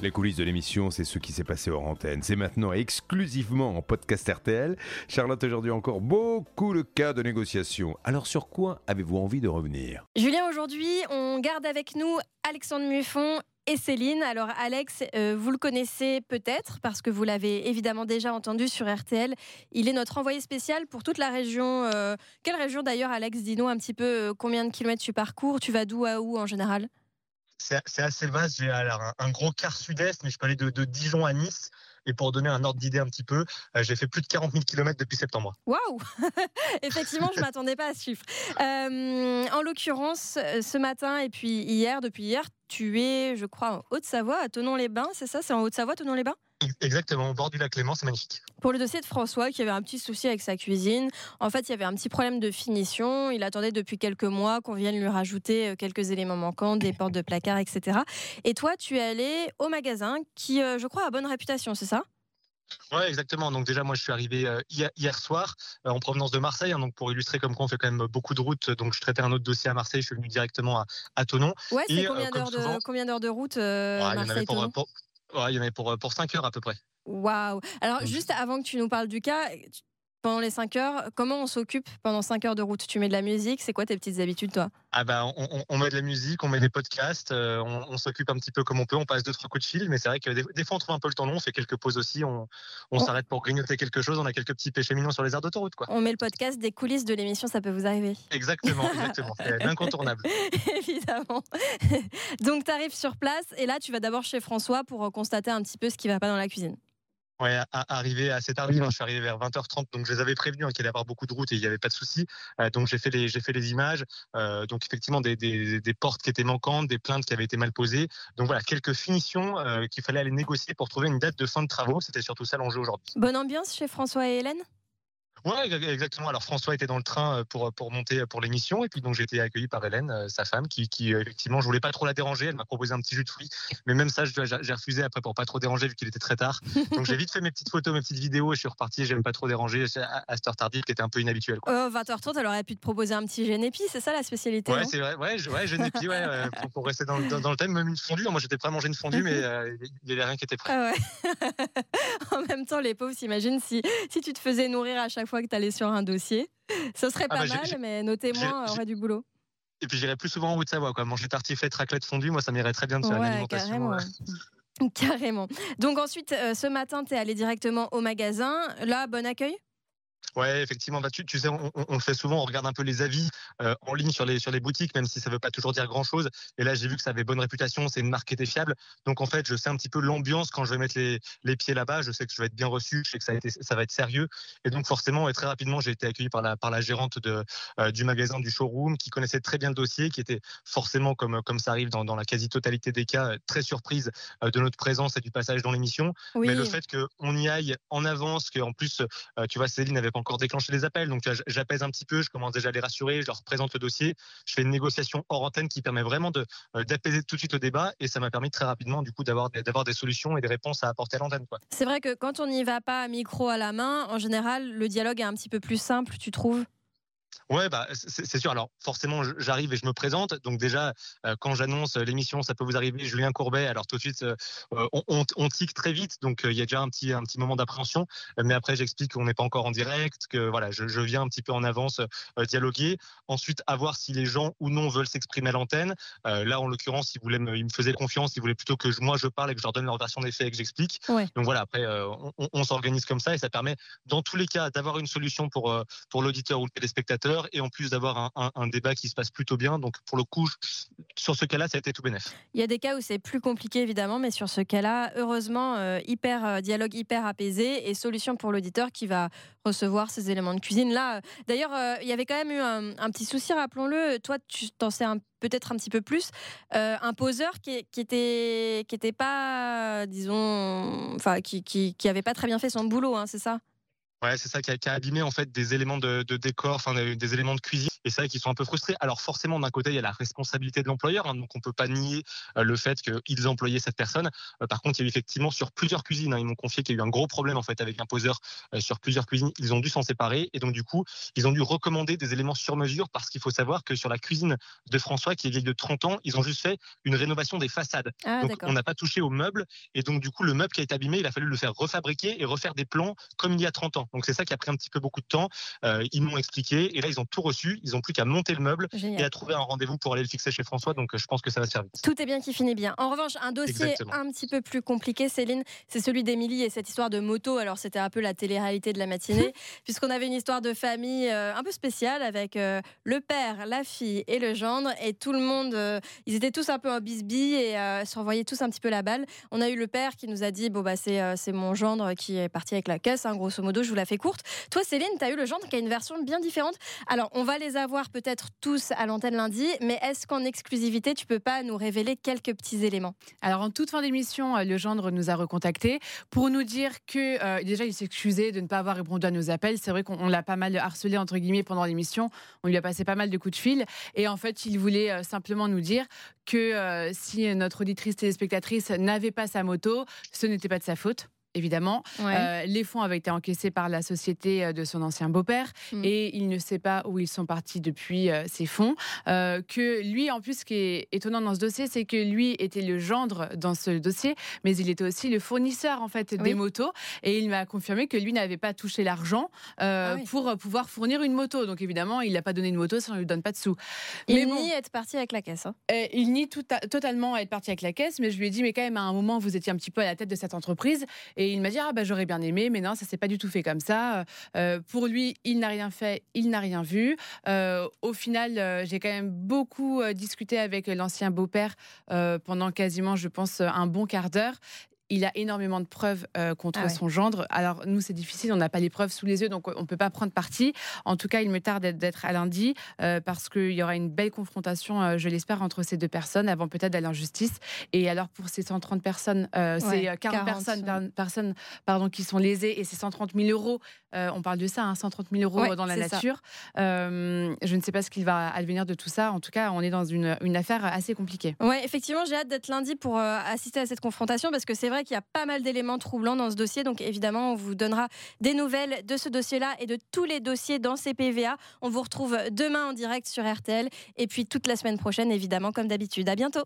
Les coulisses de l'émission, c'est ce qui s'est passé hors antenne. C'est maintenant exclusivement en podcast RTL. Charlotte, aujourd'hui encore beaucoup de cas de négociation. Alors sur quoi avez-vous envie de revenir? Julien, aujourd'hui, on garde avec nous Alexandre Muffon et Céline. Alors Alex, euh, vous le connaissez peut-être parce que vous l'avez évidemment déjà entendu sur RTL. Il est notre envoyé spécial pour toute la région. Euh, quelle région d'ailleurs Alex? Dis-nous un petit peu euh, combien de kilomètres tu parcours? Tu vas d'où à où en général? C'est assez vaste. J'ai un, gros quart sud-est, mais je peux aller de, Dijon à Nice. Et pour donner un ordre d'idée un petit peu, j'ai fait plus de 40 000 km depuis septembre. Waouh Effectivement, je ne m'attendais pas à ce chiffre. en l'occurrence, ce matin et puis hier, depuis hier, tu es, je crois, en Haute-Savoie, à Tonon-les-Bains, c'est ça? C'est en Haute-Savoie, Tonon-les-Bains Exactement, au bord du lac Léman, c'est magnifique. Pour le dossier de François, qui avait un petit souci avec sa cuisine, en fait, il y avait un petit problème de finition. Il attendait depuis quelques mois qu'on vienne lui rajouter euh, quelques éléments manquants, des portes de placard, etc. Et toi, tu es allé au magasin qui, euh, je crois, a bonne réputation, c'est ça? Oui, exactement. Donc déjà, moi, je suis arrivé euh, hier, soir en provenance de Marseille. Hein, donc pour illustrer comme quoi on fait quand même beaucoup de routes. Donc je traitais un autre dossier à Marseille. Je suis venu directement à, à Tonon. Ouais, c'est combien d'heures de, route Marseille il y en avait pour, pour 5 heures à peu près. Waouh Alors, juste avant que tu nous parles du cas, pendant les 5 heures, comment on s'occupe pendant 5 heures de route? Tu mets de la musique C'est quoi tes petites habitudes, toi? Ah bah, on, met de la musique, on met des podcasts, euh, on, s'occupe un petit peu comme on peut, on passe deux, trois coups de fil, mais c'est vrai que des, fois on trouve un peu le temps long, on fait quelques pauses aussi, on, s'arrête pour grignoter quelque chose, on a quelques petits péchés mignons sur les aires d'autoroute. Quoi. On met le podcast des coulisses de l'émission, ça peut vous arriver. Exactement, exactement, c'est incontournable. Évidemment. Donc tu arrives sur place et là tu vas d'abord chez François pour constater un petit peu ce qui ne va pas dans la cuisine. Ouais, arrivé assez tardivement. Je suis arrivé vers 20h30, donc je les avais prévenus hein, qu'il allait y avoir beaucoup de routes et il n'y avait pas de souci. Euh, donc j'ai fait les j'ai fait les images. Euh, donc effectivement des, des, des, portes qui étaient manquantes, des plaintes qui avaient été mal posées. Donc voilà quelques finitions euh, qu'il fallait aller négocier pour trouver une date de fin de travaux. C'était surtout ça l'enjeu aujourd'hui. Bonne ambiance chez François et Hélène? Ouais, exactement. Alors François était dans le train euh, pour, pour monter pour l'émission et puis donc j'ai été accueilli par Hélène, euh, sa femme, qui, qui euh, effectivement je voulais pas trop la déranger. Elle m'a proposé un petit jus de fruits, mais même ça j'ai refusé après pour pas trop déranger vu qu'il était très tard. Donc j'ai vite fait mes petites photos, mes petites vidéos et je suis reparti. J'aime pas trop déranger à, cette heure tardive qui était un peu inhabituelle. Quoi. 20h30, elle aurait pu te proposer un petit génépi, c'est ça la spécialité Ouais, c'est vrai. Ouais, je, ouais génépi, ouais, pour, rester dans, dans, le thème, même une fondue. Moi j'étais prêt à manger une fondue, mais il y avait rien qui était prêt. Ah ouais. en même temps, les pauvres s'imaginent si si tu te faisais nourrir à chaque fois que tu allais sur un dossier. Ce serait ah pas bah, mal, mais nos témoins auraient du boulot. Et puis j'irais plus souvent en Haute-Savoie, quoi. Manger tartiflette, raclette fondue, moi ça m'irait très bien de faire une alimentation. Carrément. Euh. carrément. Donc ensuite, euh, ce matin, tu es allé directement au magasin. Là, bon accueil? Ouais, effectivement. Bah, tu, tu, sais, on, on, le fait souvent, on regarde un peu les avis euh, en ligne sur les, sur les boutiques, même si ça ne veut pas toujours dire grand-chose. Et là, j'ai vu que ça avait bonne réputation, c'est une marque qui était fiable. Donc, en fait, je sais un petit peu l'ambiance quand je vais mettre les, les pieds là-bas. Je sais que je vais être bien reçu, je sais que ça, a été, ça va être sérieux. Et donc, forcément, et très rapidement, j'ai été accueilli par la, par la gérante de, euh, du magasin, du showroom, qui connaissait très bien le dossier, qui était forcément, comme, comme ça arrive dans, dans la quasi-totalité des cas, très surprise euh, de notre présence et du passage dans l'émission. Mais le fait qu'on y aille en avance, qu'en plus, tu vois, Céline pas encore déclenché les appels, donc j'apaise un petit peu, je commence déjà à les rassurer, je leur présente le dossier, je fais une négociation hors antenne qui permet vraiment euh, d'apaiser tout de suite le débat et ça m'a permis très rapidement du coup d'avoir des solutions et des réponses à apporter à l'antenne. C'est vrai que quand on n'y va pas micro à la main, en général, le dialogue est un petit peu plus simple, tu trouves? Ouais, bah, c'est sûr. Alors, forcément, j'arrive et je me présente. Donc, déjà, euh, quand j'annonce l'émission, ça peut vous arriver, Julien Courbet. Alors, tout de suite, euh, on, on, tique très vite. Donc, euh, il y a déjà un petit, un petit moment d'appréhension. Mais après, j'explique qu'on n'est pas encore en direct, que voilà, je, je, viens un petit peu en avance dialoguer. Ensuite, à voir si les gens ou non veulent s'exprimer à l'antenne. là, en l'occurrence, ils, voulaient me, ils me faisaient confiance. Ils voulaient plutôt que moi, je parle et que je leur donne leur version des faits et que j'explique. Donc, voilà, après, on, on s'organise comme ça et ça permet, dans tous les cas, d'avoir une solution pour, pour l'auditeur ou le téléspectateur et en plus d'avoir un, débat qui se passe plutôt bien. Donc pour le coup, sur ce cas-là, ça a été tout bénef. Il y a des cas où c'est plus compliqué évidemment, mais sur ce cas-là, heureusement, euh, hyper euh, dialogue hyper apaisé et solution pour l'auditeur qui va recevoir ces éléments de cuisine. Là, d'ailleurs, euh, il y avait quand même eu un, petit souci, rappelons-le. Toi, tu t'en sais peut-être un petit peu plus. un poseur qui, qui, était qui était pas, disons, enfin, qui, qui, qui pas très bien fait son boulot, hein, c'est ça? Ouais, c'est ça qui a, qui a, abîmé en fait des éléments de, de décor, enfin des, éléments de cuisine. Et c'est vrai qu'ils sont un peu frustrés. Alors forcément, d'un côté, il y a la responsabilité de l'employeur, hein, donc on peut pas nier euh, le fait qu'ils employaient cette personne. Euh, par contre, il y a eu effectivement sur plusieurs cuisines, hein, ils m'ont confié qu'il y a eu un gros problème en fait avec un poseur euh, sur plusieurs cuisines. Ils ont dû s'en séparer et donc du coup, ils ont dû recommander des éléments sur mesure parce qu'il faut savoir que sur la cuisine de François, qui est vieille de 30 ans, ils ont juste fait une rénovation des façades. Ah, donc on n'a pas touché au meuble et donc du coup, le meuble qui a été abîmé, il a fallu le faire refabriquer et refaire des plans comme il y a 30 ans. Donc c'est ça qui a pris un petit peu beaucoup de temps. Euh, ils m'ont expliqué et là ils ont tout reçu. Ils ont plus qu'à monter le meuble Génial. et à trouver un rendez-vous pour aller le fixer chez François. Donc je pense que ça va se vite. Tout est bien qui finit bien. En revanche, un dossier Exactement. un petit peu plus compliqué, Céline, c'est celui d'Émilie et cette histoire de moto. Alors c'était un peu la télé-réalité de la matinée, puisqu'on avait une histoire de famille euh, un peu spéciale avec euh, le père, la fille et le gendre, et tout le monde, ils étaient tous un peu en bisbille et euh, s'envoyaient tous un petit peu la balle. On a eu le père qui nous a dit bon bah c'est c'est mon gendre qui est parti avec la caisse, hein, grosso modo, je vous la fais courte. Toi, Céline, tu as eu le gendre qui a une version bien différente. Alors, on va les avoir peut-être tous à l'antenne lundi, mais est-ce qu'en exclusivité, tu peux pas nous révéler quelques petits éléments? Alors, en toute fin d'émission, euh, le gendre nous a recontactés pour nous dire que euh, déjà, il s'excusait de ne pas avoir répondu à nos appels. C'est vrai qu'on on l'a pas mal harcelé, entre guillemets, pendant l'émission. On lui a passé pas mal de coups de fil. Et en fait, il voulait euh, simplement nous dire que si notre auditrice téléspectatrice n'avait pas sa moto, ce n'était pas de sa faute. Évidemment, Euh, les fonds avaient été encaissés par la société euh, de son ancien beau-père Mm. et il ne sait pas où ils sont partis depuis euh, ces fonds. Euh, que lui, en plus, ce qui est étonnant dans ce dossier, c'est que lui était le gendre dans ce dossier, mais il était aussi le fournisseur en fait des motos et il m'a confirmé que lui n'avait pas touché l'argent Ah oui. pour pouvoir fournir une moto. Donc évidemment, il n'a pas donné une moto si on ne lui donne pas de sous. Il mais bon. nie être parti avec la caisse. hein. Il nie tout à- totalement être parti avec la caisse, mais je lui ai dit, mais quand même, à un moment, vous étiez un petit peu à la tête de cette entreprise. Et il m'a dit, ah, bah, j'aurais bien aimé, mais non, ça s'est pas du tout fait comme ça. Euh, pour lui, il n'a rien fait, il n'a rien vu. Euh, au final, euh, j'ai quand même beaucoup discuté avec l'ancien beau-père pendant quasiment, je pense, un bon quart d'heure. Il a énormément de preuves euh, contre Ah ouais. son gendre. Alors, nous, c'est difficile, on n'a pas les preuves sous les yeux, donc on ne peut pas prendre parti. En tout cas, il me tarde d'être- à lundi euh, parce qu'il y aura une belle confrontation, euh, je l'espère, entre ces deux personnes avant peut-être d'aller en justice. Et alors, pour ces 130 personnes, euh, Ouais, c'est euh, 40, 40, personnes, ouais. par- personnes pardon, qui sont lésées et c'est 130 000 euros. on parle de ça, hein, 130 000 euros Ouais, dans la nature. Je ne sais pas ce qu'il va advenir de tout ça. En tout cas, on est dans une, une affaire assez compliquée. Ouais, effectivement, j'ai hâte d'être lundi pour assister à cette confrontation parce que c'est vrai qu'il y a pas mal d'éléments troublants dans ce dossier. Donc évidemment, on vous donnera des nouvelles de ce dossier-là et de tous les dossiers dans CPVA. On vous retrouve demain en direct sur RTL et puis toute la semaine prochaine, évidemment, comme d'habitude. À bientôt.